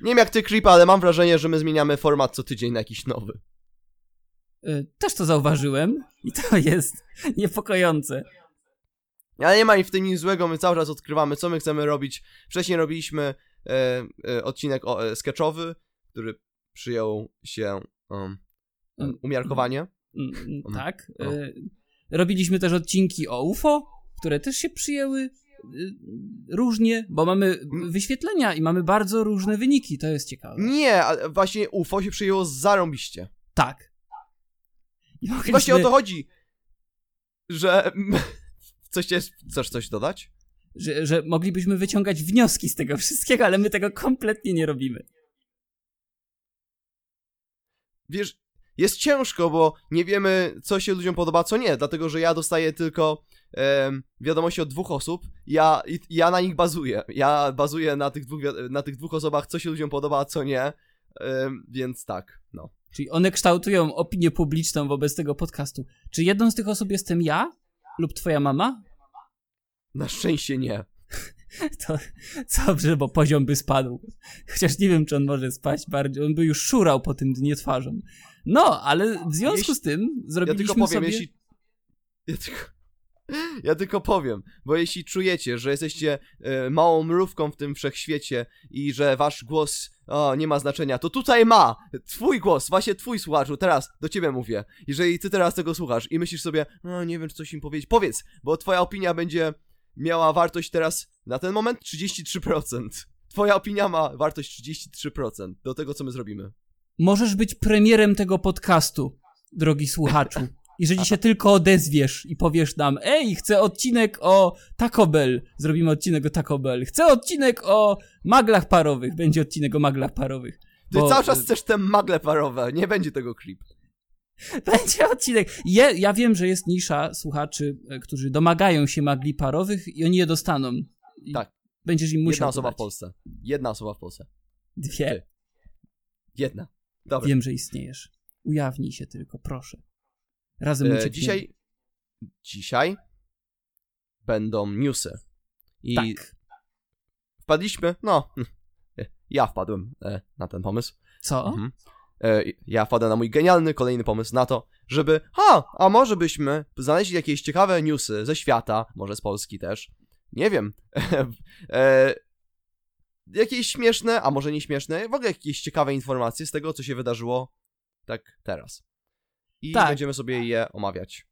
Nie wiem jak ty, Creep, ale mam wrażenie, że my zmieniamy format co tydzień na jakiś nowy. Y, też to zauważyłem i to jest niepokojące. Ale nie ma w tym nic złego, my cały czas odkrywamy, co my chcemy robić. Wcześniej robiliśmy e, e, odcinek o, e, sketchowy, który przyjął się um, umiarkowanie. Mm, mm, tak. E, robiliśmy też odcinki o UFO, które też się przyjęły różnie, bo mamy wyświetlenia i mamy bardzo różne wyniki, to jest ciekawe. Nie, ale właśnie UFO się przyjęło zarąbiście. Tak. I mogliśmy... Właśnie o to chodzi, że... Coś chcesz, chcesz coś dodać? Że, że moglibyśmy wyciągać wnioski z tego wszystkiego, ale my tego kompletnie nie robimy. Wiesz, jest ciężko, bo nie wiemy, co się ludziom podoba, co nie, dlatego że ja dostaję tylko wiadomości od dwóch osób, ja, i, ja na nich bazuję. Ja bazuję na tych dwóch, na tych dwóch osobach, co się ludziom podoba, a co nie, więc tak, no. Czyli one kształtują opinię publiczną wobec tego podcastu. Czy jedną z tych osób jestem ja? Lub twoja mama? Na szczęście nie. To dobrze, bo poziom by spadł. Chociaż nie wiem, czy on może spać bardziej. On by już szurał po tym dnie twarzą. No, ale w związku jeśli, z tym zrobiliśmy ja tylko powiem, sobie... Jeśli, ja, tylko, ja tylko powiem, bo jeśli czujecie, że jesteście e, małą mrówką w tym wszechświecie i że wasz głos o, nie ma znaczenia, to tutaj ma twój głos, właśnie twój słuchaczu, teraz do ciebie mówię. Jeżeli ty teraz tego słuchasz i myślisz sobie, no nie wiem, czy coś im powiedzieć, powiedz, bo twoja opinia będzie miała wartość teraz, na ten moment, 33%. Twoja opinia ma wartość 33% do tego, co my zrobimy. Możesz być premierem tego podcastu, drogi słuchaczu. Jeżeli się tylko odezwiesz i powiesz nam, ej, chcę odcinek o Taco Bell, zrobimy odcinek o Taco Bell. Chcę odcinek o maglach parowych, będzie odcinek o maglach parowych. Ty bo... cały czas chcesz te magle parowe, nie będzie tego klip. Będzie odcinek. Ja, ja wiem, że jest nisza słuchaczy, e, którzy domagają się magli parowych i oni je dostaną. I tak. Będziesz im musiał Jedna osoba w Polsce. Jedna osoba w Polsce. Dwie. Ty. Jedna. Dobra. Wiem, że istniejesz. Ujawnij się tylko, proszę. Razem e, Dzisiaj, dzisiaj będą newsy. I tak. wpadliśmy, no, ja wpadłem e, na ten pomysł. Co? Mhm. E, ja wpadłem na mój genialny kolejny pomysł na to, żeby, ha, a może byśmy znaleźli jakieś ciekawe newsy ze świata, może z Polski też, nie wiem, e, jakieś śmieszne, a może nie śmieszne, w ogóle jakieś ciekawe informacje z tego, co się wydarzyło tak teraz. I tak. będziemy sobie je omawiać.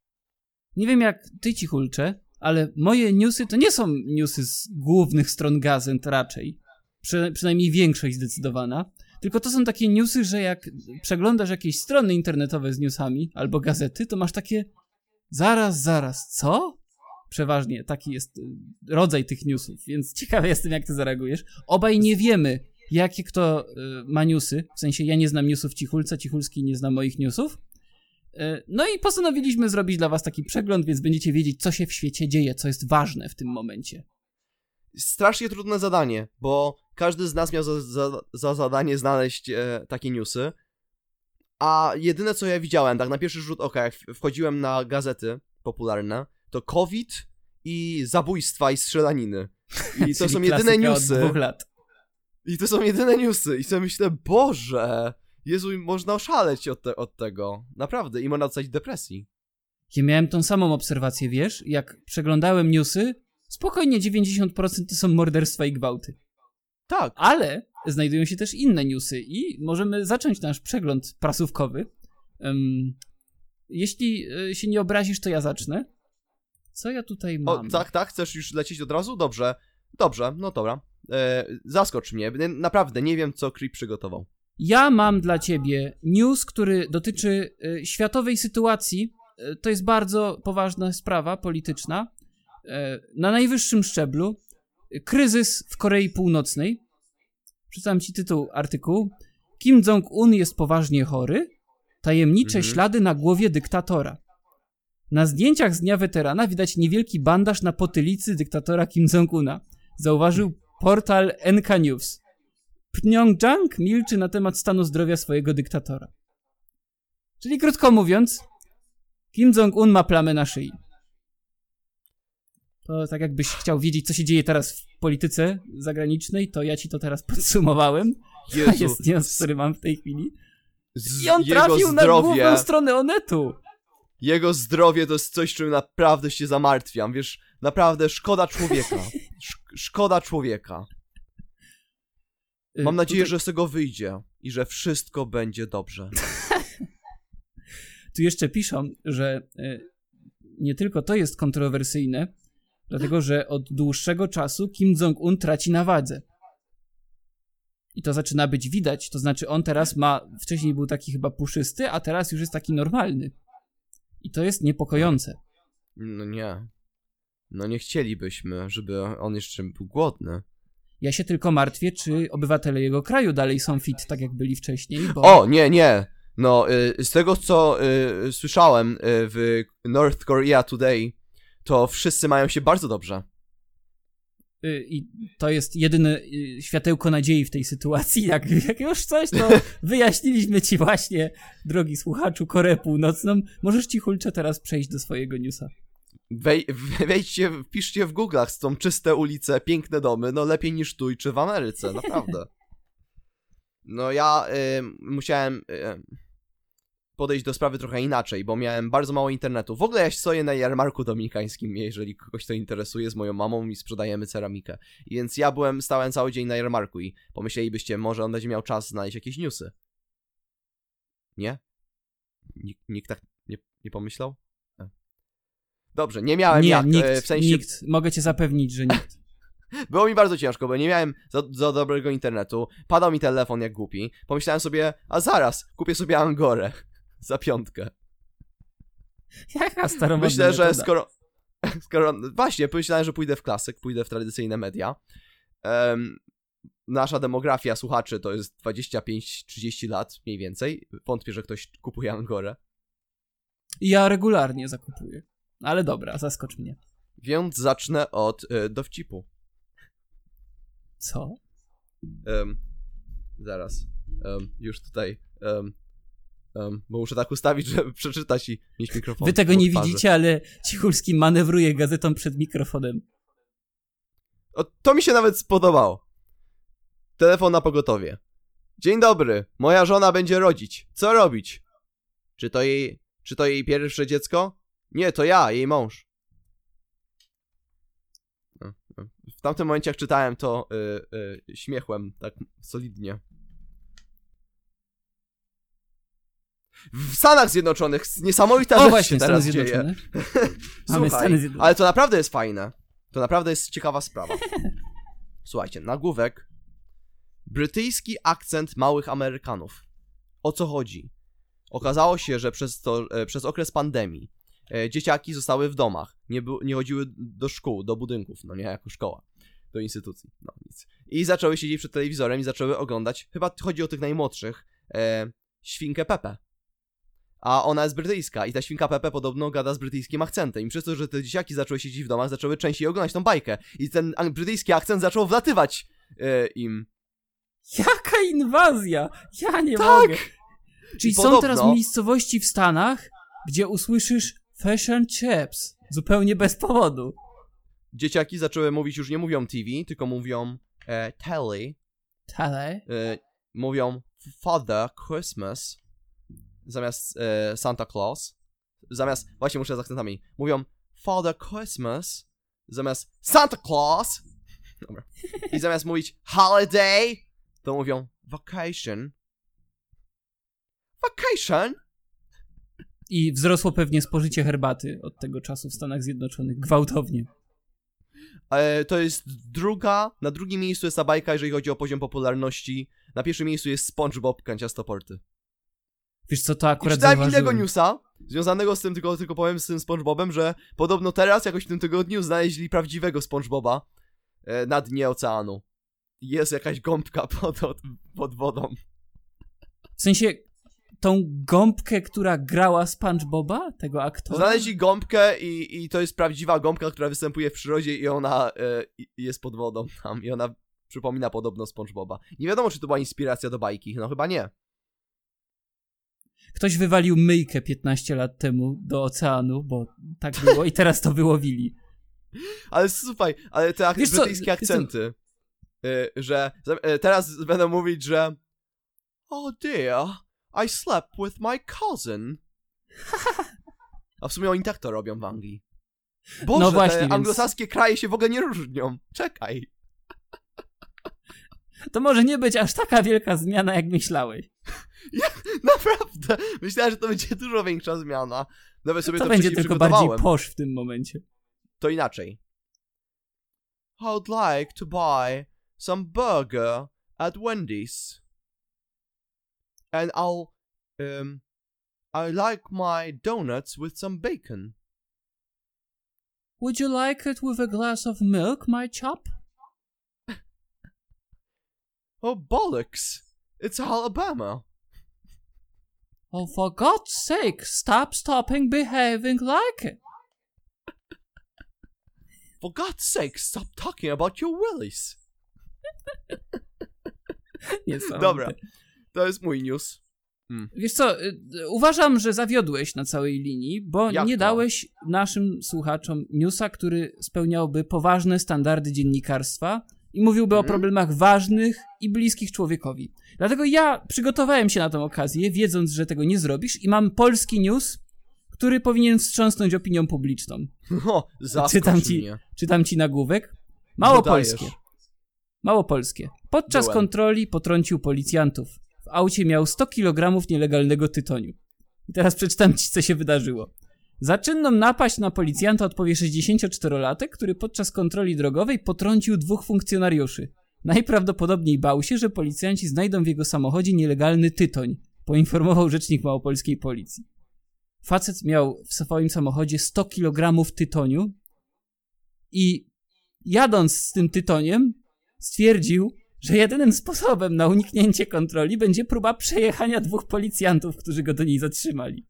Nie wiem jak ty ci hulcze, ale moje newsy to nie są newsy z głównych stron gazet raczej. Przy, przynajmniej większość zdecydowana. Tylko to są takie newsy, że jak przeglądasz jakieś strony internetowe z newsami albo gazety, to masz takie zaraz, zaraz, co? Przeważnie taki jest y, rodzaj tych newsów, więc ciekawy jestem, jak ty zareagujesz. Obaj nie wiemy, jakie kto y, ma newsy, w sensie ja nie znam newsów Cichulca, Cichulski nie zna moich newsów. Y, no i postanowiliśmy zrobić dla was taki przegląd, więc będziecie wiedzieć, co się w świecie dzieje, co jest ważne w tym momencie. Strasznie trudne zadanie, bo każdy z nas miał za, za, za zadanie znaleźć e, takie newsy. A jedyne co ja widziałem, tak na pierwszy rzut oka, jak wchodziłem na gazety popularne, to COVID i zabójstwa i strzelaniny. I to są jedyne newsy. Od dwóch lat. I to są jedyne newsy. I sobie myślę, Boże, Jezu, można oszaleć od, te, od tego. Naprawdę. I można dostać depresji. Ja miałem tą samą obserwację, wiesz? Jak przeglądałem newsy, spokojnie 90% to są morderstwa i gwałty. Tak. Ale znajdują się też inne newsy i możemy zacząć nasz przegląd prasówkowy. Um, jeśli e, się nie obrazisz, to ja zacznę. Co ja tutaj mam? O, tak, tak, chcesz już lecieć od razu? Dobrze. Dobrze, no dobra. E, zaskocz mnie. Naprawdę nie wiem, co Creep przygotował. Ja mam dla ciebie news, który dotyczy e, światowej sytuacji. E, to jest bardzo poważna sprawa polityczna. E, na najwyższym szczeblu. Kryzys w Korei Północnej. Przeczytam ci tytuł artykułu. Kim Jong-un jest poważnie chory. Tajemnicze mhm. ślady na głowie dyktatora. Na zdjęciach z Dnia Weterana widać niewielki bandaż na potylicy dyktatora Kim Jong-una. Zauważył portal NK News. Pyeongchang milczy na temat stanu zdrowia swojego dyktatora. Czyli krótko mówiąc, Kim Jong-un ma plamę na szyi. To tak jakbyś chciał wiedzieć, co się dzieje teraz w polityce zagranicznej, to ja ci to teraz podsumowałem. To Jezu, jest news, który mam w tej chwili. I on trafił na zdrowie, główną stronę Onetu. jego zdrowie to jest coś, czym naprawdę się zamartwiam, wiesz, naprawdę szkoda człowieka, Sz szkoda człowieka. Y, Mam nadzieję, tutaj, że z tego wyjdzie i że wszystko będzie dobrze. Tu jeszcze piszą, że y, nie tylko to jest kontrowersyjne, dlatego że od dłuższego czasu Kim Jong-un traci na wadze. I to zaczyna być widać, to znaczy on teraz ma, wcześniej był taki chyba puszysty, a teraz już jest taki normalny. I to jest niepokojące. No nie. No nie chcielibyśmy, żeby on jeszcze był głodny. Ja się tylko martwię, czy obywatele jego kraju dalej są fit, tak jak byli wcześniej, bo... O, nie, nie. No, y, z tego co y, słyszałem y, w North Korea Today, to wszyscy mają się bardzo dobrze. I to jest jedyne światełko nadziei w tej sytuacji. Jak, jak już coś, to wyjaśniliśmy ci właśnie, drogi słuchaczu, Koreę Północną. Możesz ci hulcze teraz przejść do swojego newsa. Wej, wejdźcie, wpiszcie w Google'ach, są czyste ulice, piękne domy, no lepiej niż tu i czy w Ameryce, naprawdę. No ja y, musiałem y, podejść do sprawy trochę inaczej, bo miałem bardzo mało internetu. W ogóle ja stoję na jarmarku dominikańskim, jeżeli kogoś to interesuje, z moją mamą i sprzedajemy ceramikę. I Więc ja byłem, stałem cały dzień na jarmarku i pomyślelibyście, może on będzie miał czas znaleźć jakieś newsy. Nie? Nikt, nikt tak nie, nie pomyślał? Dobrze, nie miałem Nie, jak, nikt, e, w sensie nikt. Mogę cię zapewnić, że nikt. było mi bardzo ciężko, bo nie miałem za, za dobrego internetu. Padał mi telefon jak głupi. Pomyślałem sobie, a zaraz, kupię sobie Angorę. Za piątkę. Jaka staromodna Myślę, że metoda. skoro. skoro właśnie, pomyślałem, że pójdę w klasyk, pójdę w tradycyjne media. Em, nasza demografia słuchaczy to jest 25-30 lat mniej więcej. Wątpię, że ktoś kupuje Angorę. Ja regularnie zakupuję. Ale dobra, zaskocz mnie. Więc zacznę od e, dowcipu. Co? Em, zaraz. Em, już tutaj. em, em, bo muszę tak ustawić, żeby przeczytać i mieć mikrofon. Wy tego nie twarzy. widzicie, ale Cichulski manewruje gazetą przed mikrofonem. O, to mi się nawet spodobało. Telefon na pogotowie. Dzień dobry, moja żona będzie rodzić. Co robić? Czy to jej, czy to jej pierwsze dziecko? Nie, to ja, jej mąż. No, no. W tamtym momencie, jak czytałem to, y, y, śmiechłem tak solidnie. W Stanach Zjednoczonych niesamowita O rzecz właśnie, teraz Stany dzieje. Słuchaj, Stany Zjednoczone. ale to naprawdę jest fajne. To naprawdę jest ciekawa sprawa. Słuchajcie, nagłówek. Brytyjski akcent małych Amerykanów. O co chodzi? Okazało się, że przez, to, e, przez okres pandemii dzieciaki zostały w domach. Nie, nie chodziły do szkół, do budynków, no nie jako szkoła, do instytucji, no nic. I zaczęły siedzieć przed telewizorem i zaczęły oglądać, chyba chodzi o tych najmłodszych, e, świnkę Pepe. A ona jest brytyjska i ta świnka Pepe podobno gada z brytyjskim akcentem. I przez to, że te dzieciaki zaczęły siedzieć w domach, zaczęły częściej oglądać tą bajkę. I ten brytyjski akcent zaczął wlatywać e, im. Jaka inwazja! Ja nie Tak! mogę. Czyli I są podobno- teraz miejscowości w Stanach, gdzie usłyszysz and chips. Zupełnie bez powodu. Dzieciaki zaczęły mówić, już nie mówią TV, tylko mówią e, telly. Ale... E, mówią Father Christmas zamiast e, Santa Claus. Zamiast, właśnie muszę z akcentami. Mówią Father Christmas zamiast Santa Claus. Dobra. I zamiast mówić holiday, to mówią vacation. Vacation? I wzrosło pewnie spożycie herbaty od tego czasu w Stanach Zjednoczonych. Gwałtownie. E, to jest druga, na drugim miejscu jest ta bajka, jeżeli chodzi o poziom popularności. Na pierwszym miejscu jest SpongeBob Kanciastoporty. Wiesz co, to I akurat czytałem innego zauważyłem. newsa, związanego z tym, tylko, tylko powiem z tym SpongeBobem, że podobno teraz, jakoś w tym tygodniu, znaleźli prawdziwego SpongeBoba e, na dnie oceanu. Jest jakaś gąbka pod, od- pod wodą. W sensie, tą gąbkę, która grała SpongeBoba, tego aktora? Znaleźli gąbkę i, i to jest prawdziwa gąbka, która występuje w przyrodzie i ona i- jest pod wodą tam i ona przypomina podobno SpongeBoba. Nie wiadomo, czy to była inspiracja do bajki, no chyba nie. Ktoś wywalił myjkę 15 lat temu do oceanu, bo tak było i teraz to wyłowili. Ale słuchaj, ale te ak- brytyjskie akcenty, y, że y, teraz będą mówić, że Oh dear, I slept with my cousin. A w sumie oni tak to robią w Anglii. Boże, No właśnie, te więc- anglosaskie kraje się w ogóle nie różnią. Czekaj. To może nie być aż taka wielka zmiana, jak myślałeś. Naprawdę. Myślałem, że to będzie dużo większa zmiana. Nawet sobie To, to, będzie tylko bardziej posz w tym momencie. To inaczej. I'd like to buy some burger at Wendy's. And I'll um I like my donuts with some bacon. Would you like it with a glass of milk, my chap? Oh bollocks. It's Alabama. Oh, for God's sake, stop stopping behaving like it. For God's sake, stop talking about your willies. Niesamowite. Dobra. To jest mój news. Wiesz co, y, y, uważam, że zawiodłeś na całej linii, bo Jak nie to? dałeś naszym słuchaczom newsa, który spełniałby poważne standardy dziennikarstwa i mówiłby o Mhm. problemach ważnych i bliskich człowiekowi. Dlatego ja przygotowałem się na tę okazję, wiedząc, że tego nie zrobisz i mam polski news, który powinien wstrząsnąć opinią publiczną. O, zaskocz Czytam ci, mnie. czytam ci nagłówek. Mało Dodajesz. polskie. Mało polskie. Podczas Byłem. kontroli potrącił policjantów. W aucie miał 100 kg nielegalnego tytoniu. I teraz przeczytam ci, co się wydarzyło. Za czynną napaść na policjanta odpowie 64-latek, który podczas kontroli drogowej potrącił dwóch funkcjonariuszy. Najprawdopodobniej bał się, że policjanci znajdą w jego samochodzie nielegalny tytoń, poinformował rzecznik małopolskiej policji. Facet miał w swoim samochodzie 100 kg tytoniu i jadąc z tym tytoniem stwierdził, że jedynym sposobem na uniknięcie kontroli będzie próba przejechania dwóch policjantów, którzy go do niej zatrzymali.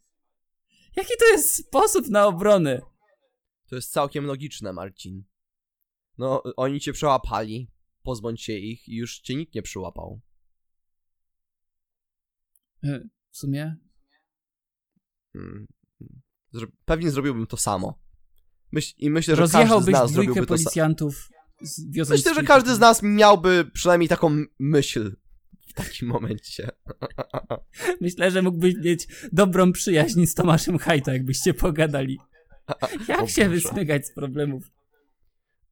Jaki to jest sposób na obronę? To jest całkiem logiczne, Marcin. No, oni cię przełapali. Pozbądź się ich i już cię nikt nie przyłapał. E, W sumie Mm. Zro- Pewnie zrobiłbym to samo. Myśl, I myślę, że każdy z rozjechałbyś nas dwójkę policjantów Myślę, że każdy z nas miałby przynajmniej taką myśl w takim momencie. Myślę, że mógłbyś mieć dobrą przyjaźń z Tomaszem Hajto, jakbyście pogadali. Jak O się wysmygać z problemów?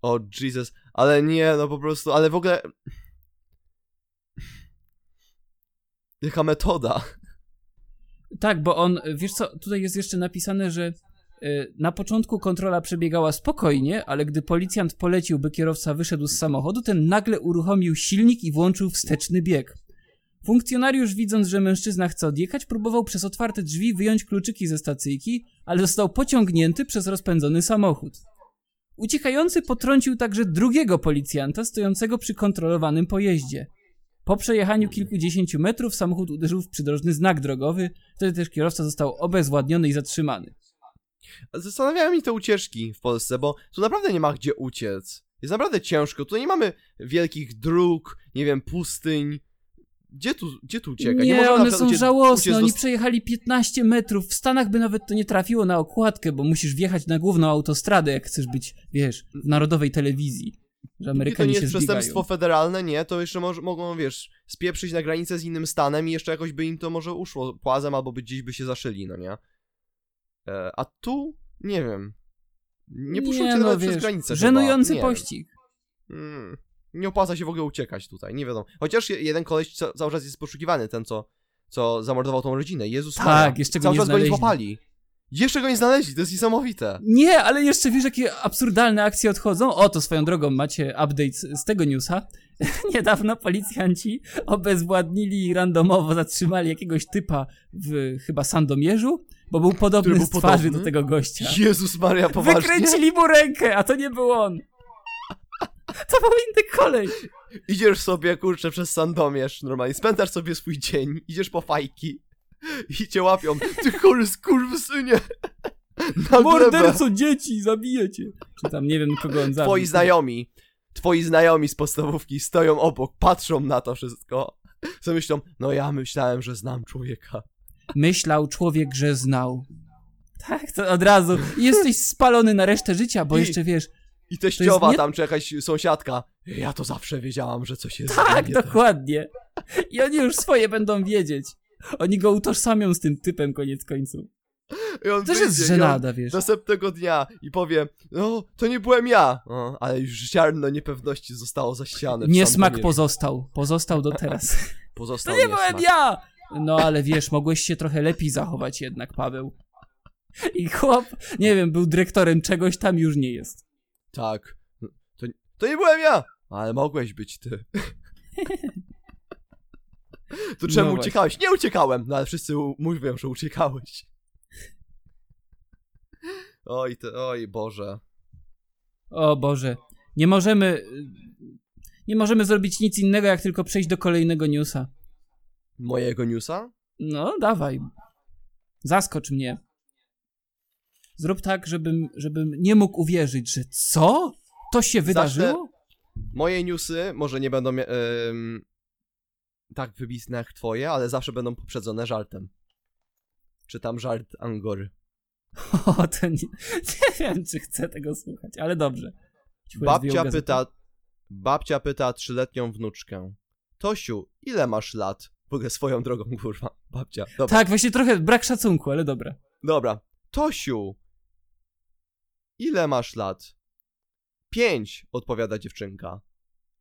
O Jesus, ale nie, no po prostu, ale w ogóle... Jaka metoda? Tak, bo on, wiesz co, tutaj jest jeszcze napisane, że na początku kontrola przebiegała spokojnie, ale gdy policjant polecił, by kierowca wyszedł z samochodu, ten nagle uruchomił silnik i włączył wsteczny bieg. Funkcjonariusz, widząc, że mężczyzna chce odjechać, próbował przez otwarte drzwi wyjąć kluczyki ze stacyjki, ale został pociągnięty przez rozpędzony samochód. Uciekający potrącił także drugiego policjanta stojącego przy kontrolowanym pojeździe. Po przejechaniu kilkudziesięciu metrów samochód uderzył w przydrożny znak drogowy, wtedy też kierowca został obezwładniony i zatrzymany. Zastanawiają mnie te ucieczki w Polsce, bo tu naprawdę nie ma gdzie uciec. Jest naprawdę ciężko. Tutaj nie mamy wielkich dróg, nie wiem, pustyń. Gdzie tu, gdzie tu uciekać? Nie, na one są uciec- żałosne, uciec oni do- przejechali 15 metrów, w Stanach by nawet to nie trafiło na okładkę, bo musisz wjechać na główną autostradę, jak chcesz być, wiesz, w narodowej telewizji. Że Póki to Amerykanie nie jest przestępstwo federalne, nie, to jeszcze może, mogą, wiesz, spieprzyć na granicę z innym stanem i jeszcze jakoś by im to może uszło płazem, albo by gdzieś by się zaszyli, no nie? E, a tu, nie wiem. Nie puszczą cię no, nawet wiesz, przez granicę Żenujący chyba. Pościg. Mm, nie opłaca się w ogóle uciekać tutaj, nie wiadomo. Chociaż je- jeden koleś ca- cały czas jest poszukiwany, ten co, co zamordował tą rodzinę. Jezus Tak, Maria. jeszcze go Cały nie czas go nie znaleźli. złapali. Jeszcze go nie znaleźli, to jest niesamowite. Nie, ale jeszcze wiesz, jakie absurdalne akcje odchodzą? O, to swoją drogą macie update z, z tego newsa. Niedawno policjanci obezwładnili i randomowo zatrzymali jakiegoś typa w chyba Sandomierzu, bo był podobny był z twarzy podobny? do tego gościa. Jezus Maria, poważnie. Wykręcili mu rękę, a to nie był on. To był inny kolej. Idziesz sobie, kurczę, przez Sandomierz, normalnie, spędzasz sobie swój dzień, idziesz po fajki i cię łapią. Ty chory skurwysynie! Na. Morderco dzieci, zabijecie. Czy tam nie wiem, kogo on zabił. Twoi znajomi, twoi znajomi z podstawówki stoją obok, patrzą na to wszystko. Co myślą, no ja myślałem, że znam człowieka. Myślał człowiek, że znał. Tak, to od razu. I jesteś spalony na resztę życia, bo I- jeszcze wiesz. I teściowa nie- tam, czy jakaś sąsiadka. Ja to zawsze wiedziałam, że coś jest Tak, nie tak. dokładnie. I oni już swoje będą wiedzieć. Oni go utożsamią z tym typem koniec końców. I on To też jest żenada, wiesz. Następnego dnia i powie, no to nie byłem ja, o, ale już ziarno niepewności zostało zasiane. w Niesmak pozostał. Pozostał do teraz. Pozostał To nie byłem ja! No ale wiesz, mogłeś się trochę lepiej zachować jednak, Paweł. I chłop, nie wiem, był dyrektorem czegoś, tam już nie jest. Tak. To, to nie byłem ja! Ale mogłeś być ty. To czemu No właśnie. uciekałeś? Nie uciekałem! No ale wszyscy mówią, że uciekałeś. Oj, to, oj Boże. O Boże. Nie możemy... Nie możemy zrobić nic innego, jak tylko przejść do kolejnego newsa. Mojego newsa? No, dawaj. Zaskocz mnie. Zrób tak, żebym, żebym nie mógł uwierzyć, że co? To się wydarzyło? Moje newsy może nie będą em, tak wybitne jak twoje, ale zawsze będą poprzedzone żartem. Czytam żart Angory. O, to nie, nie wiem, czy chcę tego słuchać, ale dobrze. Babcia pyta, babcia pyta trzyletnią wnuczkę. Tosiu, ile masz lat? Swoją drogą, kurwa. Babcia. Dobra. Tak, właśnie trochę brak szacunku, ale dobra. Dobra. Tosiu, ile masz lat? Pięć, odpowiada dziewczynka.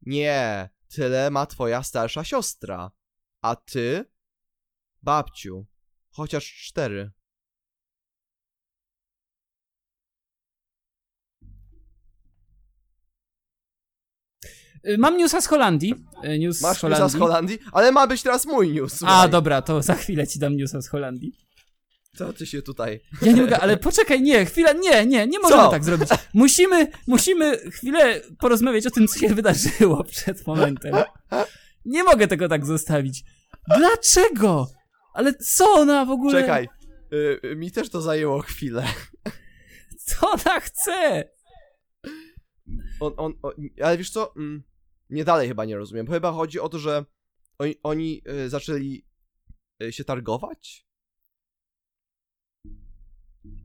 Nie, tyle ma twoja starsza siostra. A ty? Babciu, chociaż cztery. Mam newsa z Holandii. Y, News Masz z Holandii. newsa z Holandii? Ale ma być teraz mój news. A, słuchaj. dobra, to za chwilę ci dam newsa z Holandii. Co ty się tutaj... Ja nie mogę, ale poczekaj, nie, chwila, nie, nie, nie możemy Co? tak zrobić. Musimy, musimy chwilę porozmawiać o tym, co się wydarzyło przed momentem. Nie mogę tego tak zostawić. Dlaczego? Ale co ona w ogóle... Czekaj. Y, y, mi też to zajęło chwilę. Co ona chce? On, on, on, ale wiesz co? Mm, nie dalej chyba nie rozumiem. Bo chyba chodzi o to, że oni, oni y, zaczęli y, się targować?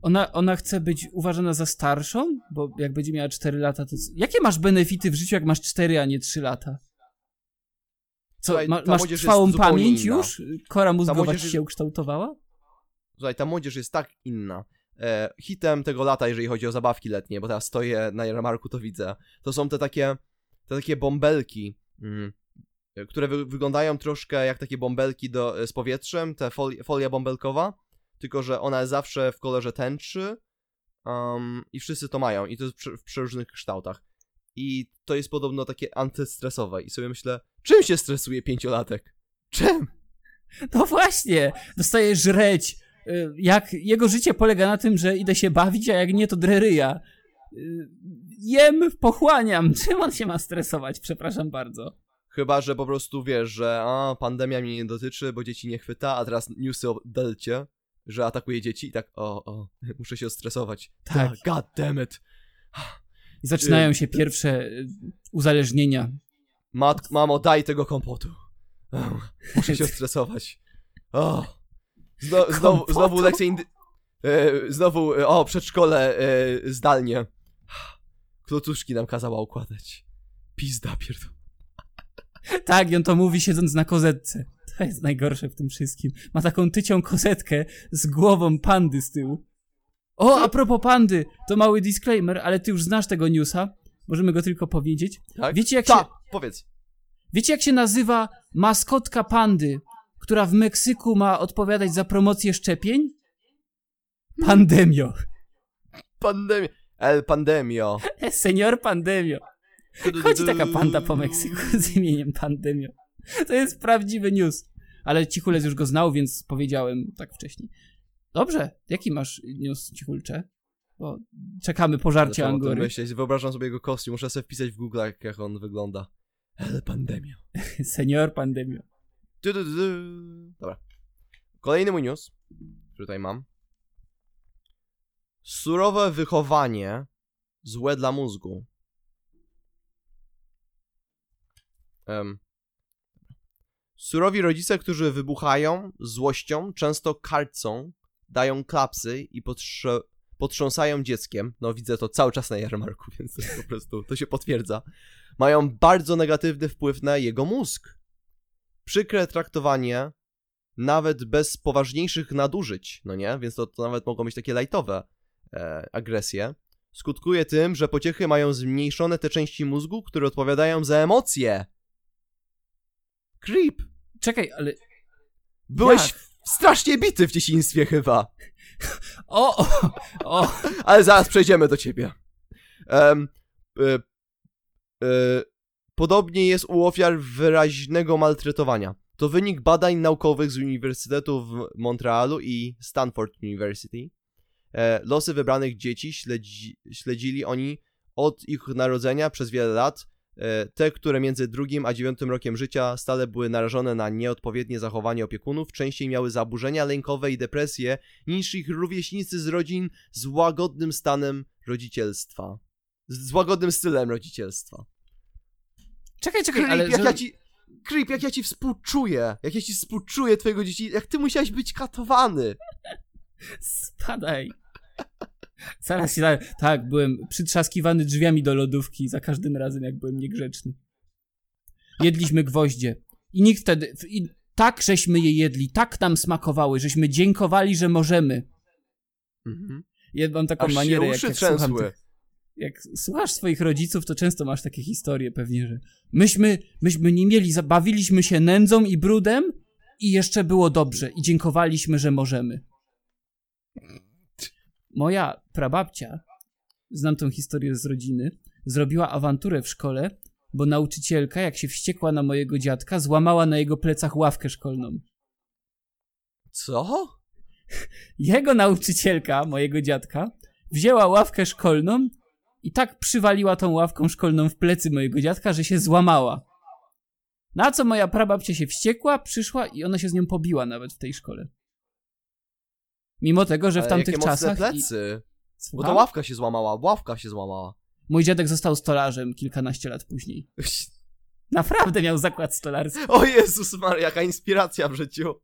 Ona, ona chce być uważana za starszą? Bo jak będzie miała 4 lata, to... Jakie masz benefity w życiu, jak masz 4, a nie 3 lata? Co, Słuchaj, ma, masz trwałą jest pamięć inna. już? Kora mózgowa ci jest- się ukształtowała? Słuchaj, ta młodzież jest tak inna. E, hitem tego lata, jeżeli chodzi o zabawki letnie, bo teraz stoję na jarmarku, to widzę. To są te takie, te takie bąbelki, mm, e, które wy, wyglądają troszkę jak takie bąbelki do, e, z powietrzem, te foli, folia bąbelkowa, tylko że ona jest zawsze w kolorze tęczy um, i wszyscy to mają i to jest przy, w przeróżnych kształtach. I to jest podobno takie antystresowe i sobie myślę, czym się stresuje pięciolatek? Czym? No właśnie, dostaje żreć. Y, Jak jego życie polega na tym, że idę się bawić, a jak nie, to dreryja. Y, Jem, pochłaniam. Czym on się ma stresować? Przepraszam bardzo. Chyba, że po prostu wiesz, że a, pandemia mnie nie dotyczy, bo dzieci nie chwyta, a teraz newsy o Delcie, że atakuje dzieci i tak, o, o, muszę się stresować. Tak. God damn it. I zaczynają się pierwsze y, uzależnienia. Mat, mamo, daj tego kompotu. Muszę się stresować. O. Zno, znowu, znowu lekcje indy... E, znowu, e, o, przedszkole e, zdalnie. Klocuszki nam kazała układać. Pizda pierdol. Tak, i on to mówi siedząc na kozetce. To jest najgorsze w tym wszystkim. Ma taką tycią kozetkę z głową pandy z tyłu. O, a propos pandy, to mały disclaimer, ale ty już znasz tego newsa. Możemy go tylko powiedzieć. Tak? Wiecie jak się... Ta, powiedz. Wiecie, jak się nazywa maskotka pandy, która w Meksyku ma odpowiadać za promocję szczepień? Pandemio. Pandemia. El Pandemio. Senior Pandemio. Chodzi taka panda po Meksyku z imieniem Pandemio. To jest prawdziwy news. Ale Cichules już go znał, więc powiedziałem tak wcześniej. Dobrze, jaki masz news, Cichulcze? Bo czekamy tym Angory. myśleć, wyobrażam sobie jego kostium, muszę sobie wpisać w Google, jak, jak on wygląda. El Pandemio. Senior Pandemio. Du, du, du. Dobra. Kolejny mój news, który tutaj mam. Surowe wychowanie złe dla mózgu. Em. Surowi rodzice, którzy wybuchają złością, często karcą, dają klapsy i potrze- potrząsają dzieckiem. No widzę to cały czas na jarmarku, więc to po prostu to się potwierdza. Mają bardzo negatywny wpływ na jego mózg przykre traktowanie, nawet bez poważniejszych nadużyć, no nie? Więc to, to nawet mogą być takie lajtowe e, agresje. Skutkuje tym, że pociechy mają zmniejszone te części mózgu, które odpowiadają za emocje. Creep! Czekaj, ale... Byłeś Jak? strasznie bity w dzieciństwie chyba. O, o, o. Ale zaraz przejdziemy do ciebie. Em, e, e, podobnie jest u ofiar wyraźnego maltretowania. To wynik badań naukowych z Uniwersytetu w Montrealu i Stanford University. E, losy wybranych dzieci śledzi, śledzili oni od ich narodzenia przez wiele lat. E, te, które między drugim a dziewiątym rokiem życia stale były narażone na nieodpowiednie zachowanie opiekunów, częściej miały zaburzenia lękowe i depresje niż ich rówieśnicy z rodzin z łagodnym stanem rodzicielstwa. Z łagodnym stylem rodzicielstwa. Czekaj, czekaj, Creep, ale... jak ja ci... Creep, jak ja ci współczuję. Jak ja ci współczuję twojego dzieci... Jak ty musiałeś być katowany. Spadaj. Zaraz się... Tak, byłem przytrzaskiwany drzwiami do lodówki za każdym razem, jak byłem niegrzeczny. Jedliśmy gwoździe. I nikt wtedy... I tak żeśmy je jedli, tak nam smakowały, żeśmy dziękowali, że możemy. Mhm. Ja mam taką Aż manierę, jak, jak słucham tych, jak słuchasz swoich rodziców, to często masz takie historie pewnie, że myśmy, myśmy nie mieli, zabawiliśmy się nędzą i brudem i jeszcze było dobrze i dziękowaliśmy, że możemy. Moja prababcia, znam tą historię z rodziny, zrobiła awanturę w szkole, bo nauczycielka, jak się wściekła na mojego dziadka, złamała na jego plecach ławkę szkolną. Co? Jego nauczycielka, mojego dziadka, wzięła ławkę szkolną i tak przywaliła tą ławką szkolną w plecy mojego dziadka, że się złamała. Na co moja prababcia się wściekła, przyszła i ona się z nią pobiła nawet w tej szkole. Mimo tego, że w Ale tamtych jakie mocne czasach... i- plecy. Bo Słucham? ta ławka się złamała, ławka się złamała. Mój dziadek został stolarzem kilkanaście lat później. Naprawdę miał zakład stolarski. O Jezus Maria, jaka inspiracja w życiu.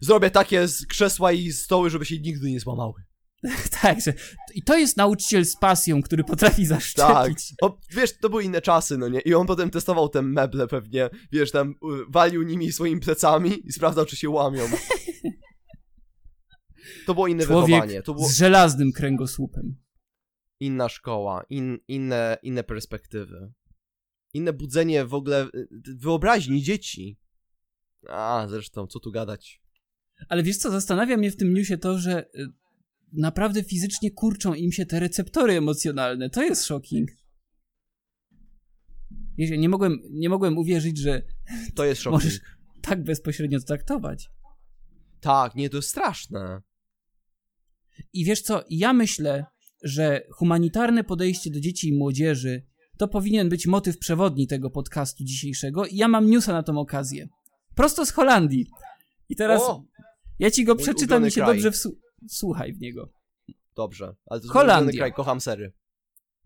Zrobię takie z krzesła i stoły, żeby się nigdy nie złamały. tak, że... I to jest nauczyciel z pasją, który potrafi Tak. zaszczepić. O, wiesz, to były inne czasy, no nie? I on potem testował te meble pewnie, wiesz, tam y, walił nimi swoimi plecami i sprawdzał, czy się łamią. To było inne Człowiek wychowanie, to było z żelaznym kręgosłupem. inna szkoła, in, inne, inne perspektywy. Inne budzenie w ogóle y, wyobraźni dzieci. A, zresztą, co tu gadać. Ale wiesz co, zastanawia mnie w tym newsie to, że y, naprawdę fizycznie kurczą im się te receptory emocjonalne. To jest shocking. Nie mogłem, nie mogłem uwierzyć, że To jest możesz tak bezpośrednio to traktować. Tak, nie, to jest straszne. I wiesz co, ja myślę, że humanitarne podejście do dzieci i młodzieży to powinien być motyw przewodni tego podcastu dzisiejszego i ja mam newsa na tą okazję. Prosto z Holandii. I teraz O, ja ci go przeczytam i się kraj. dobrze wsłu- słuchaj w niego. dobrze. Ale to jest Holandia. kraj, kocham sery.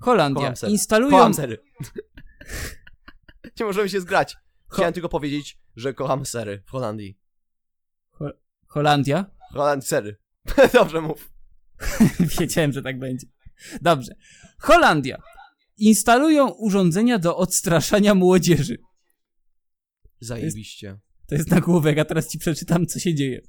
Holandia. Kocham sery. Instalują... Kocham sery. Nie możemy się zgrać. Ho- Chciałem tylko powiedzieć, że kocham sery w Holandii. Ho- Holandia? Holandii sery. Dobrze mów. Wiedziałem, że tak będzie. Dobrze. Holandia. Instalują urządzenia do odstraszania młodzieży. Zajebiście. To jest nagłówek, a teraz ci przeczytam, co się dzieje.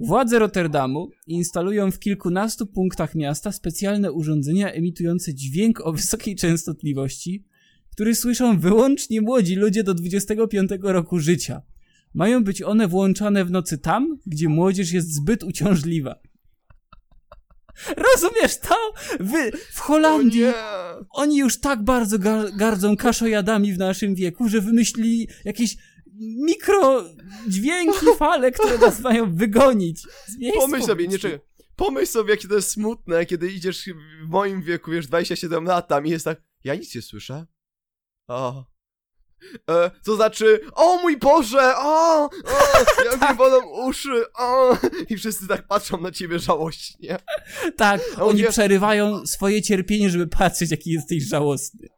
Władze Rotterdamu instalują w kilkunastu punktach miasta specjalne urządzenia emitujące dźwięk o wysokiej częstotliwości, który słyszą wyłącznie młodzi ludzie do 25 roku życia. Mają być one włączane w nocy tam, gdzie młodzież jest zbyt uciążliwa. Rozumiesz to? Wy w Holandii oni już tak bardzo gar gardzą kaszojadami w naszym wieku, że wymyślili jakieś mikro dźwięki, fale, które nas mają wygonić. z miejsc Pomyśl sobie, nie czekaj. Pomyśl sobie, jakie to jest smutne, kiedy idziesz w moim wieku, wiesz, 27 lat tam i jest tak, ja nic nie słyszę. O. E, to znaczy, o mój Boże, o, o Tak. mi bolą uszy, o. I wszyscy tak patrzą na ciebie żałośnie. Tak, A oni mówię- przerywają swoje cierpienie, żeby patrzeć, jaki jesteś żałosny.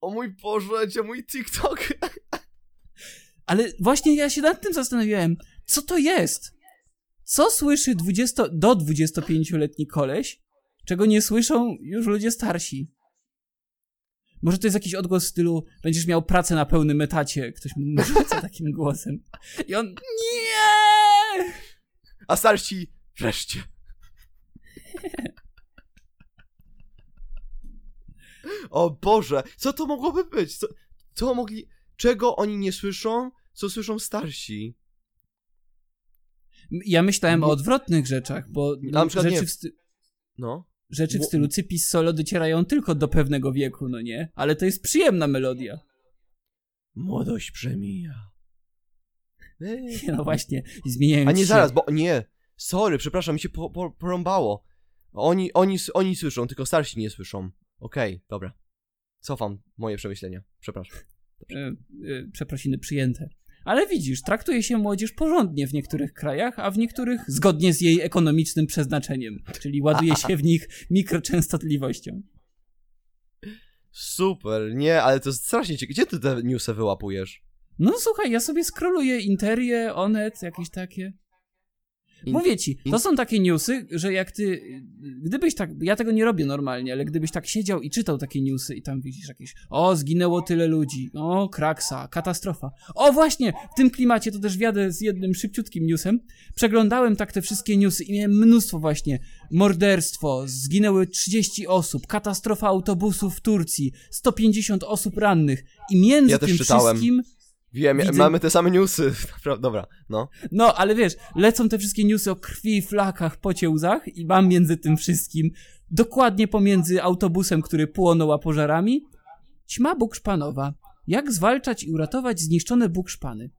O mój Boże, gdzie mój TikTok? Ale właśnie ja się nad tym zastanawiałem, co to jest? Co słyszy 20, do 25-letni koleś, czego nie słyszą już ludzie starsi? Może to jest jakiś odgłos w stylu, będziesz miał pracę na pełnym etacie. Ktoś mu rzuca takim głosem. I on, nie! A starsi, wreszcie. O Boże, co to mogłoby być? Co, co mogli... Czego oni nie słyszą, co słyszą starsi? Ja myślałem o odwrotnych rzeczach, bo Na przykład rzeczy, nie- w sty- No. Rzeczy w stylu cypis solo docierają tylko do pewnego wieku, no nie? Ale to jest przyjemna melodia. Młodość przemija. No właśnie, zmieniają A nie się. zaraz, bo nie. Sorry, przepraszam, mi się po, po, porąbało. Oni, oni, oni słyszą, tylko starsi nie słyszą. Okej, dobra. Cofam moje przemyślenia. Przepraszam. E, e, przeprosiny przyjęte. Ale widzisz, traktuje się młodzież porządnie w niektórych krajach, a w niektórych zgodnie z jej ekonomicznym przeznaczeniem, czyli ładuje się w nich mikroczęstotliwością. Super, nie, ale to jest strasznie ciekawe. Gdzie ty te newsy wyłapujesz? No słuchaj, ja sobie scrolluję Interię, Onet, jakieś takie. Mówię ci, to są takie newsy, że jak ty, gdybyś tak, ja tego nie robię normalnie, ale gdybyś tak siedział i czytał takie newsy i tam widzisz jakieś, o, zginęło tyle ludzi, o, kraksa, katastrofa. O, właśnie, w tym klimacie to też wjadę z jednym szybciutkim newsem. Przeglądałem tak te wszystkie newsy i miałem mnóstwo właśnie. Morderstwo, zginęły 30 osób, katastrofa autobusów w Turcji, 150 osób rannych i między Ja tym czytałem. wszystkim Wiem, Widzę- mamy te same newsy. Dobra, no. No, ale wiesz, lecą te wszystkie newsy o krwi, flakach, pocie, łzach i mam między tym wszystkim, dokładnie pomiędzy autobusem, który płonął, a pożarami, ćma bukszpanowa. Jak zwalczać i uratować zniszczone bukszpany?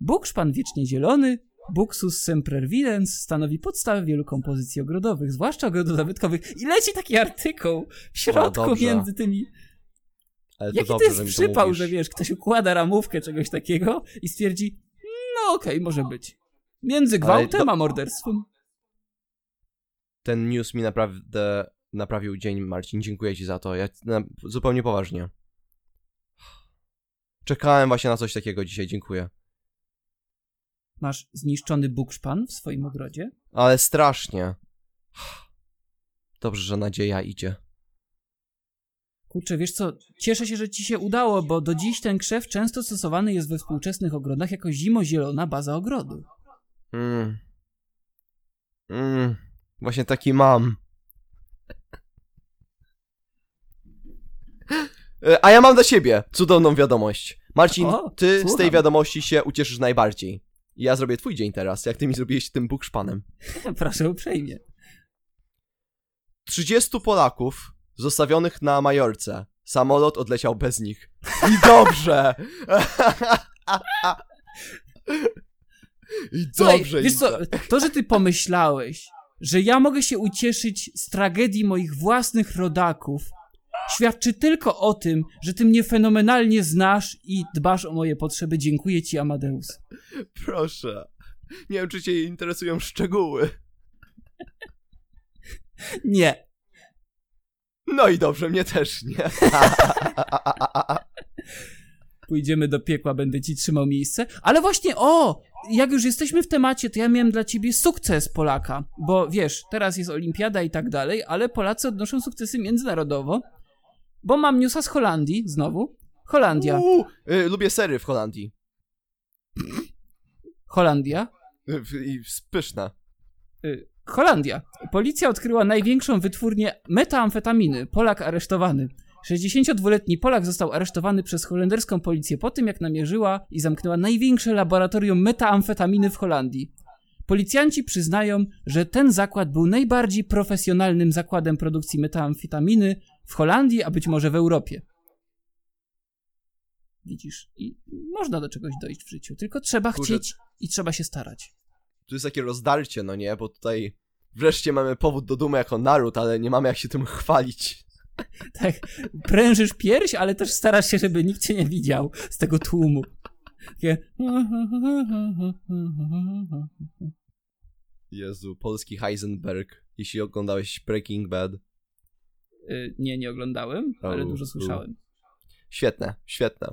Bukszpan wiecznie zielony, Buxus sempervirens stanowi podstawę wielu kompozycji ogrodowych, zwłaszcza ogrodów zabytkowych. I leci taki artykuł w środku między tymi Ale to Jaki to dobrze, jest że mi to przypał, mówisz. że wiesz, ktoś układa ramówkę czegoś takiego i stwierdzi, no okej, może być. Między gwałtem do- a morderstwem. Ten news mi naprawdę naprawił dzień, Marcin. Dziękuję ci za to. Ja na, zupełnie poważnie. Czekałem właśnie na coś takiego dzisiaj, dziękuję. Masz zniszczony bukszpan w swoim ogrodzie? Ale strasznie. Dobrze, że nadzieja idzie. Kurczę, wiesz co, cieszę się, że ci się udało, bo do dziś ten krzew często stosowany jest we współczesnych ogrodach jako zimozielona baza ogrodu. Mm. Mm. Właśnie taki mam. E, A ja mam dla ciebie cudowną wiadomość. Marcin, O, ty z tej słucham. wiadomości się ucieszysz najbardziej. Ja zrobię twój dzień teraz, jak ty mi zrobiłeś tym bukszpanem. Proszę uprzejmie. 30 Polaków zostawionych na Majorce. Samolot odleciał bez nich. I dobrze! I Słuchaj, dobrze wiesz im co, to, że ty pomyślałeś, że ja mogę się ucieszyć z tragedii moich własnych rodaków, świadczy tylko o tym, że ty mnie fenomenalnie znasz i dbasz o moje potrzeby. Dziękuję ci, Amadeus. Proszę. Nie wiem, czy cię interesują szczegóły. Nie. No i dobrze, mnie też nie. Pójdziemy do piekła, będę ci trzymał miejsce. Ale właśnie, o! Jak już jesteśmy w temacie, to ja miałem dla ciebie sukces Polaka. Bo wiesz, teraz jest olimpiada i tak dalej, ale Polacy odnoszą sukcesy międzynarodowo. Bo mam newsa z Holandii, znowu. Holandia. Uuu, y, lubię sery w Holandii. Holandia. Y, pyszne. Y, Holandia. Policja odkryła największą wytwórnię metamfetaminy. Polak aresztowany. 62-letni Polak został aresztowany przez holenderską policję po tym, jak namierzyła i zamknęła największe laboratorium metamfetaminy w Holandii. Policjanci przyznają, że ten zakład był najbardziej profesjonalnym zakładem produkcji metamfetaminy w Holandii, a być może w Europie. Widzisz, i można do czegoś dojść w życiu, tylko trzeba chcieć i trzeba się starać. Tu jest takie rozdarcie, no nie? Bo tutaj wreszcie mamy powód do dumy jako naród, ale nie mamy jak się tym chwalić. Tak, prężysz pierś, ale też starasz się, żeby nikt cię nie widział z tego tłumu. Takie... Jezu, polski Heisenberg. Jeśli oglądałeś Breaking Bad. Y, Nie, nie oglądałem, ale dużo słyszałem. Świetne, świetne.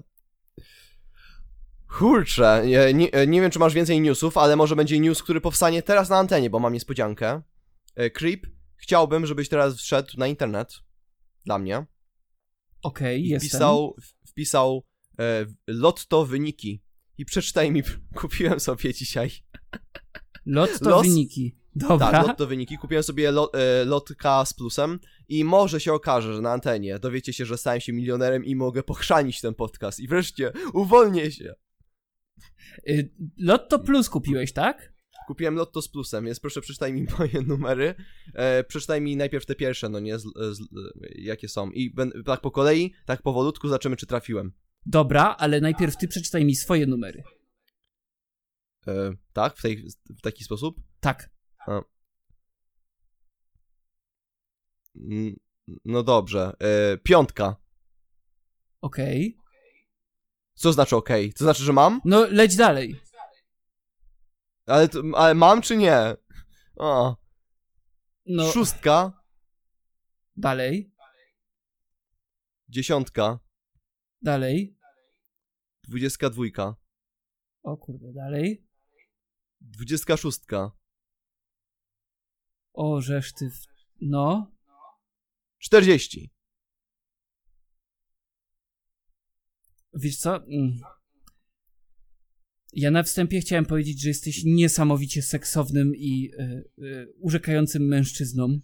Kurczę, nie, nie, nie wiem czy masz więcej newsów, ale może będzie news, który powstanie teraz na antenie, bo mam niespodziankę. E, Creep, chciałbym, żebyś teraz wszedł na internet. Dla mnie. Okej, I jestem. wpisał, wpisał e, lotto wyniki. I przeczytaj mi, kupiłem sobie dzisiaj. Lot to los- wyniki. Dobra. Tak, lotto wyniki. Kupiłem sobie lo, e, lotka z plusem i może się okaże, że na antenie dowiecie się, że stałem się milionerem i mogę pochrzanić ten podcast. I wreszcie uwolnię się. Y, Lotto Plus kupiłeś, tak? Kupiłem lotto z plusem, więc proszę przeczytaj mi moje numery. E, przeczytaj mi najpierw te pierwsze, no nie, z, z, jakie są. I ben, tak po kolei, tak powolutku zobaczymy, czy trafiłem. Dobra, ale najpierw ty przeczytaj mi swoje numery. E, tak, w, tej, w taki sposób. Tak. Mm, No dobrze. E, piątka. Okej. Co znaczy OK? To znaczy, że mam? No, leć dalej. Ale, to, ale mam czy nie? O. No, Szóstka. dalej, Dziesiątka. dalej. Dwudziestka dwójka. O kurde, dalej. Dwudziestka szóstka. O, żeż ty... W... No. Czterdzieści. Wiesz co? Mm. Ja na wstępie chciałem powiedzieć, że jesteś niesamowicie seksownym i y, y, urzekającym mężczyzną.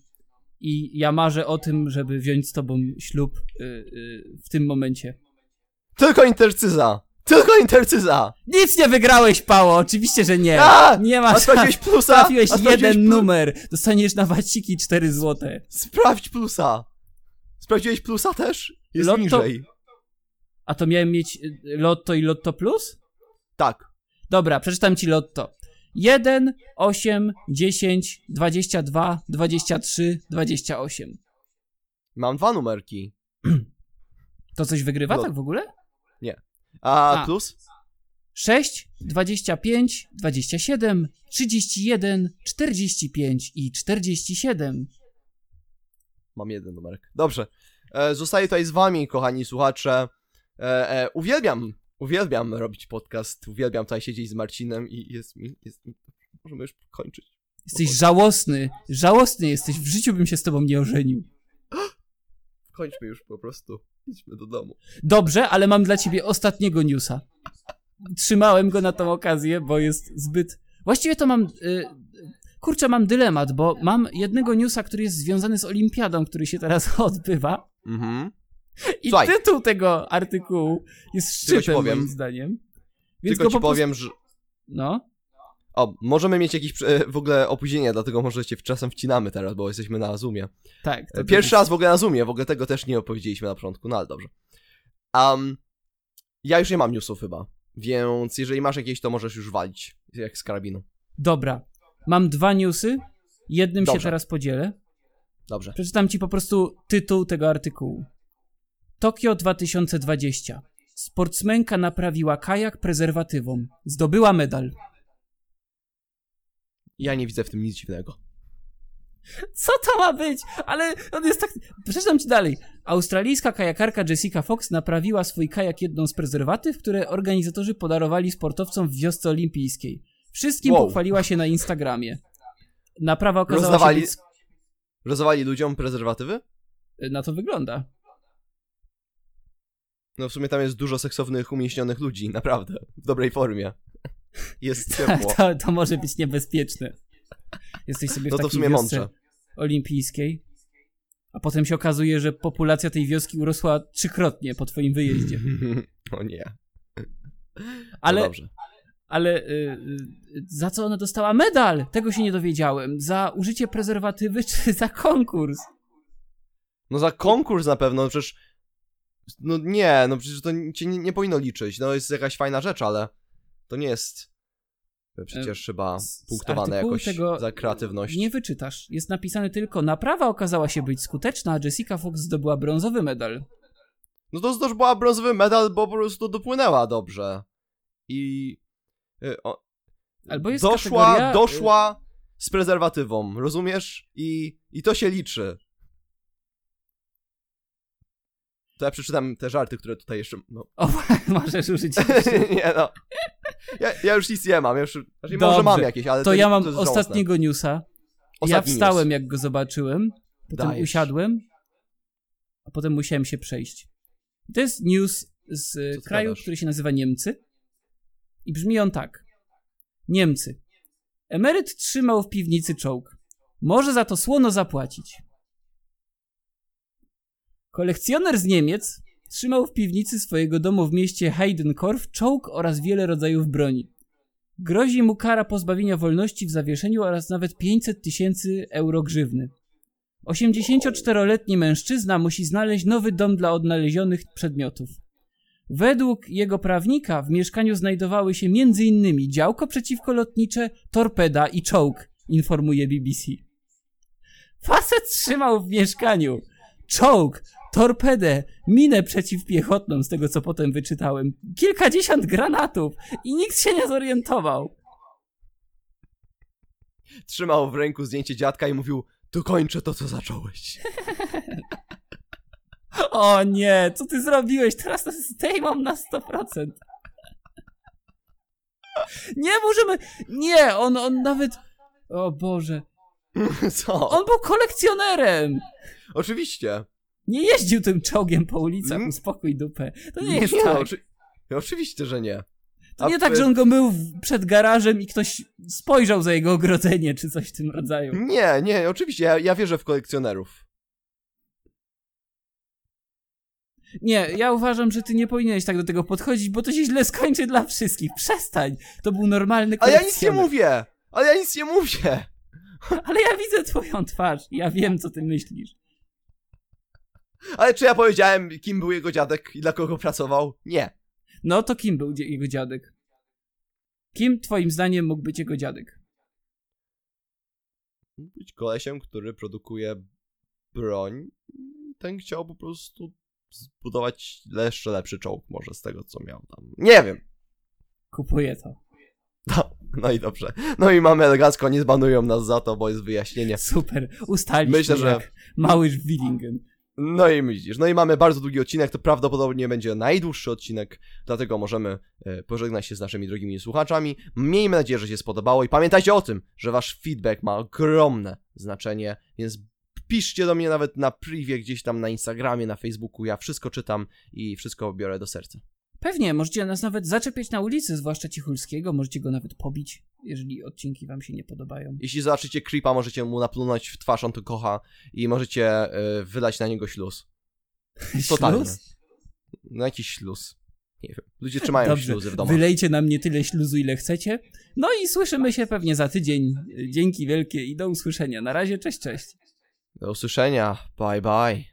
I ja marzę o tym, żeby wziąć z tobą ślub y, w tym momencie. Tylko intercyza! Tylko intercyza! Nic nie wygrałeś, Pało! Oczywiście, że nie. A! Nie masz sprawdziłeś szans. plusa? Trafiłeś jeden plu- numer. Dostaniesz na waciki 4 złote. Sprawdź plusa! Sprawdziłeś plusa też? Jest Lotto- niżej. A to miałem mieć y, Lotto i Lotto Plus? Tak. Dobra, przeczytam ci Lotto. 1, 8, 10, 22, 23, 28. Mam dwa numerki. To coś wygrywa Lot- tak w ogóle? A, A. plus? 6, 25, 27, 31, 45 i 47. Mam jeden numerek. Dobrze. E, zostaję tutaj z wami, kochani słuchacze. E, e, uwielbiam, uwielbiam robić podcast. Uwielbiam tutaj siedzieć z Marcinem i jest mi, jest mi... Możemy już kończyć. Jesteś żałosny. Żałosny jesteś. W życiu bym się z tobą nie ożenił. Kończmy już po prostu. Idźmy do domu. Dobrze, ale mam dla ciebie ostatniego newsa. Trzymałem go na tą okazję, bo jest zbyt. Właściwie to mam. Y... Kurczę, mam dylemat, bo mam jednego newsa, który jest związany z olimpiadą, który się teraz odbywa. Mhm. I Słuchaj. tytuł tego artykułu jest szczytem, powiem. moim zdaniem. Więc Tylko go ci po prostu- powiem, że... No. O, możemy mieć jakieś e, w ogóle opóźnienie, dlatego może się czasem wcinamy teraz, bo jesteśmy na Zoomie. Tak. to Pierwszy raz w ogóle na Zoomie, w ogóle tego też nie opowiedzieliśmy na początku, no ale dobrze. Um, ja już nie mam newsów chyba, więc jeżeli masz jakieś, to możesz już walić, jak z karabinu. Dobra. Mam dwa newsy. Jednym się Dobrze. teraz podzielę. Dobrze. Przeczytam ci po prostu tytuł tego artykułu. Tokio 2020. Sportsmenka naprawiła kajak prezerwatywą. Zdobyła medal. Ja nie widzę w tym nic dziwnego. Co to ma być? Ale on jest tak... Przeczytam ci dalej. Australijska kajakarka Jessica Fox naprawiła swój kajak jedną z prezerwatyw, które organizatorzy podarowali sportowcom w wiosce olimpijskiej. Wszystkim Wow. pochwaliła się na Instagramie. Naprawa okazała Rozdawali- się być... Rozdawali ludziom prezerwatywy? Na to wygląda. No w sumie tam jest dużo seksownych, umieśnionych ludzi, naprawdę, w dobrej formie. Jest Tak, ciepło. to, to może być niebezpieczne. Jesteś sobie w No to w sumie mądrze. olimpijskiej, a potem się okazuje, że populacja tej wioski urosła trzykrotnie po twoim wyjeździe. o nie. Ale, No dobrze. ale y, y, za co ona dostała medal? Tego się nie dowiedziałem. Za użycie prezerwatywy czy za konkurs? No za konkurs na pewno, no przecież... No nie, no przecież to cię nie, nie powinno liczyć. No jest jakaś fajna rzecz, ale to nie jest przecież chyba E, z punktowane jakoś za kreatywność. Nie wyczytasz. Jest napisane tylko naprawa okazała się być skuteczna, a Jessica Fox zdobyła brązowy medal. No to zdobyła brązowy medal, bo po prostu dopłynęła dobrze. I... y, o, Albo jest doszła, kategoria, y- doszła z prezerwatywą, rozumiesz? I, I to się liczy. To ja przeczytam te żarty, które tutaj jeszcze... No. O, możesz użyć. nie no. Ja, ja już nic nie mam. Ja już, znaczy, może mam jakieś, ale To to, ja mam to jest żałosne. ostatniego newsa. ja Ostatni wstałem, news. jak go zobaczyłem, potem Dajesz. usiadłem, a potem musiałem się przejść. To jest news z Co kraju, który się nazywa Niemcy. I brzmi on tak. Niemcy. Emeryt trzymał w piwnicy czołg. Może za to słono zapłacić. Kolekcjoner z Niemiec trzymał w piwnicy swojego domu w mieście Heidenkorf czołg oraz wiele rodzajów broni. Grozi mu kara pozbawienia wolności w zawieszeniu oraz nawet 500 tysięcy euro grzywny. 84-letni mężczyzna musi znaleźć nowy dom dla odnalezionych przedmiotów. Według jego prawnika w mieszkaniu znajdowały się m.in. działko przeciwkolotnicze, torpeda i czołg, informuje BBC. Facet trzymał w mieszkaniu czołg, torpedę, minę przeciwpiechotną, z tego co potem wyczytałem, kilkadziesiąt granatów i nikt się nie zorientował. Trzymał w ręku zdjęcie dziadka i mówił, dokończę to, co zacząłeś. O nie, co ty zrobiłeś? Teraz to zdejmą na 100%. Nie możemy. Nie, on, on nawet. O Boże. Co? On był kolekcjonerem. Oczywiście. Nie jeździł tym czołgiem po ulicach, Mm. uspokój dupę. To nie jest no, tak. oczy... Oczywiście, że nie. To A nie tak, w- że on go mył przed garażem i ktoś spojrzał za jego ogrodzenie, czy coś w tym rodzaju. Nie, nie, oczywiście, ja, ja wierzę w kolekcjonerów. Nie, ja uważam, że ty nie powinieneś tak do tego podchodzić, bo to się źle skończy dla wszystkich. Przestań. To był normalny Ale ja nic nie mówię! Ale ja nic nie mówię! Ale ja widzę twoją twarz. Ja wiem, co ty myślisz. Ale czy ja powiedziałem, kim był jego dziadek i dla kogo pracował? Nie. No to kim był jego dziadek? Kim twoim zdaniem mógł być jego dziadek? Być kolesiem, który produkuje broń. Ten chciał po prostu zbudować jeszcze lepszy czołg może z tego, co miał tam. Nie wiem. Kupuję to. No, no i dobrze. No i mamy elegancko, nie zbanują nas za to, bo jest wyjaśnienie. Super. Ustaliśmy Myślę, że- mały Willingen. No i widzisz, no i mamy bardzo długi odcinek, to prawdopodobnie będzie najdłuższy odcinek, dlatego możemy e, pożegnać się z naszymi drogimi słuchaczami. Miejmy nadzieję, że się spodobało i pamiętajcie o tym, że wasz feedback ma ogromne znaczenie, więc piszcie do mnie nawet na privie gdzieś tam na Instagramie, na Facebooku, ja wszystko czytam i wszystko biorę do serca. Pewnie, możecie nas nawet zaczepiać na ulicy, zwłaszcza Cichulskiego, możecie go nawet pobić, jeżeli odcinki wam się nie podobają. Jeśli zobaczycie creepa, możecie mu naplunąć w twarz, on to kocha i możecie e, wylać na niego śluz. Totalnie. Śluz? No jakiś śluz. Nie wiem. Ludzie trzymają Dobrze, śluzy w domu. wylejcie na mnie tyle śluzu, ile chcecie. No i słyszymy się pewnie za tydzień. Dzięki wielkie i do usłyszenia. Na razie, cześć, cześć. Do usłyszenia. Bye bye.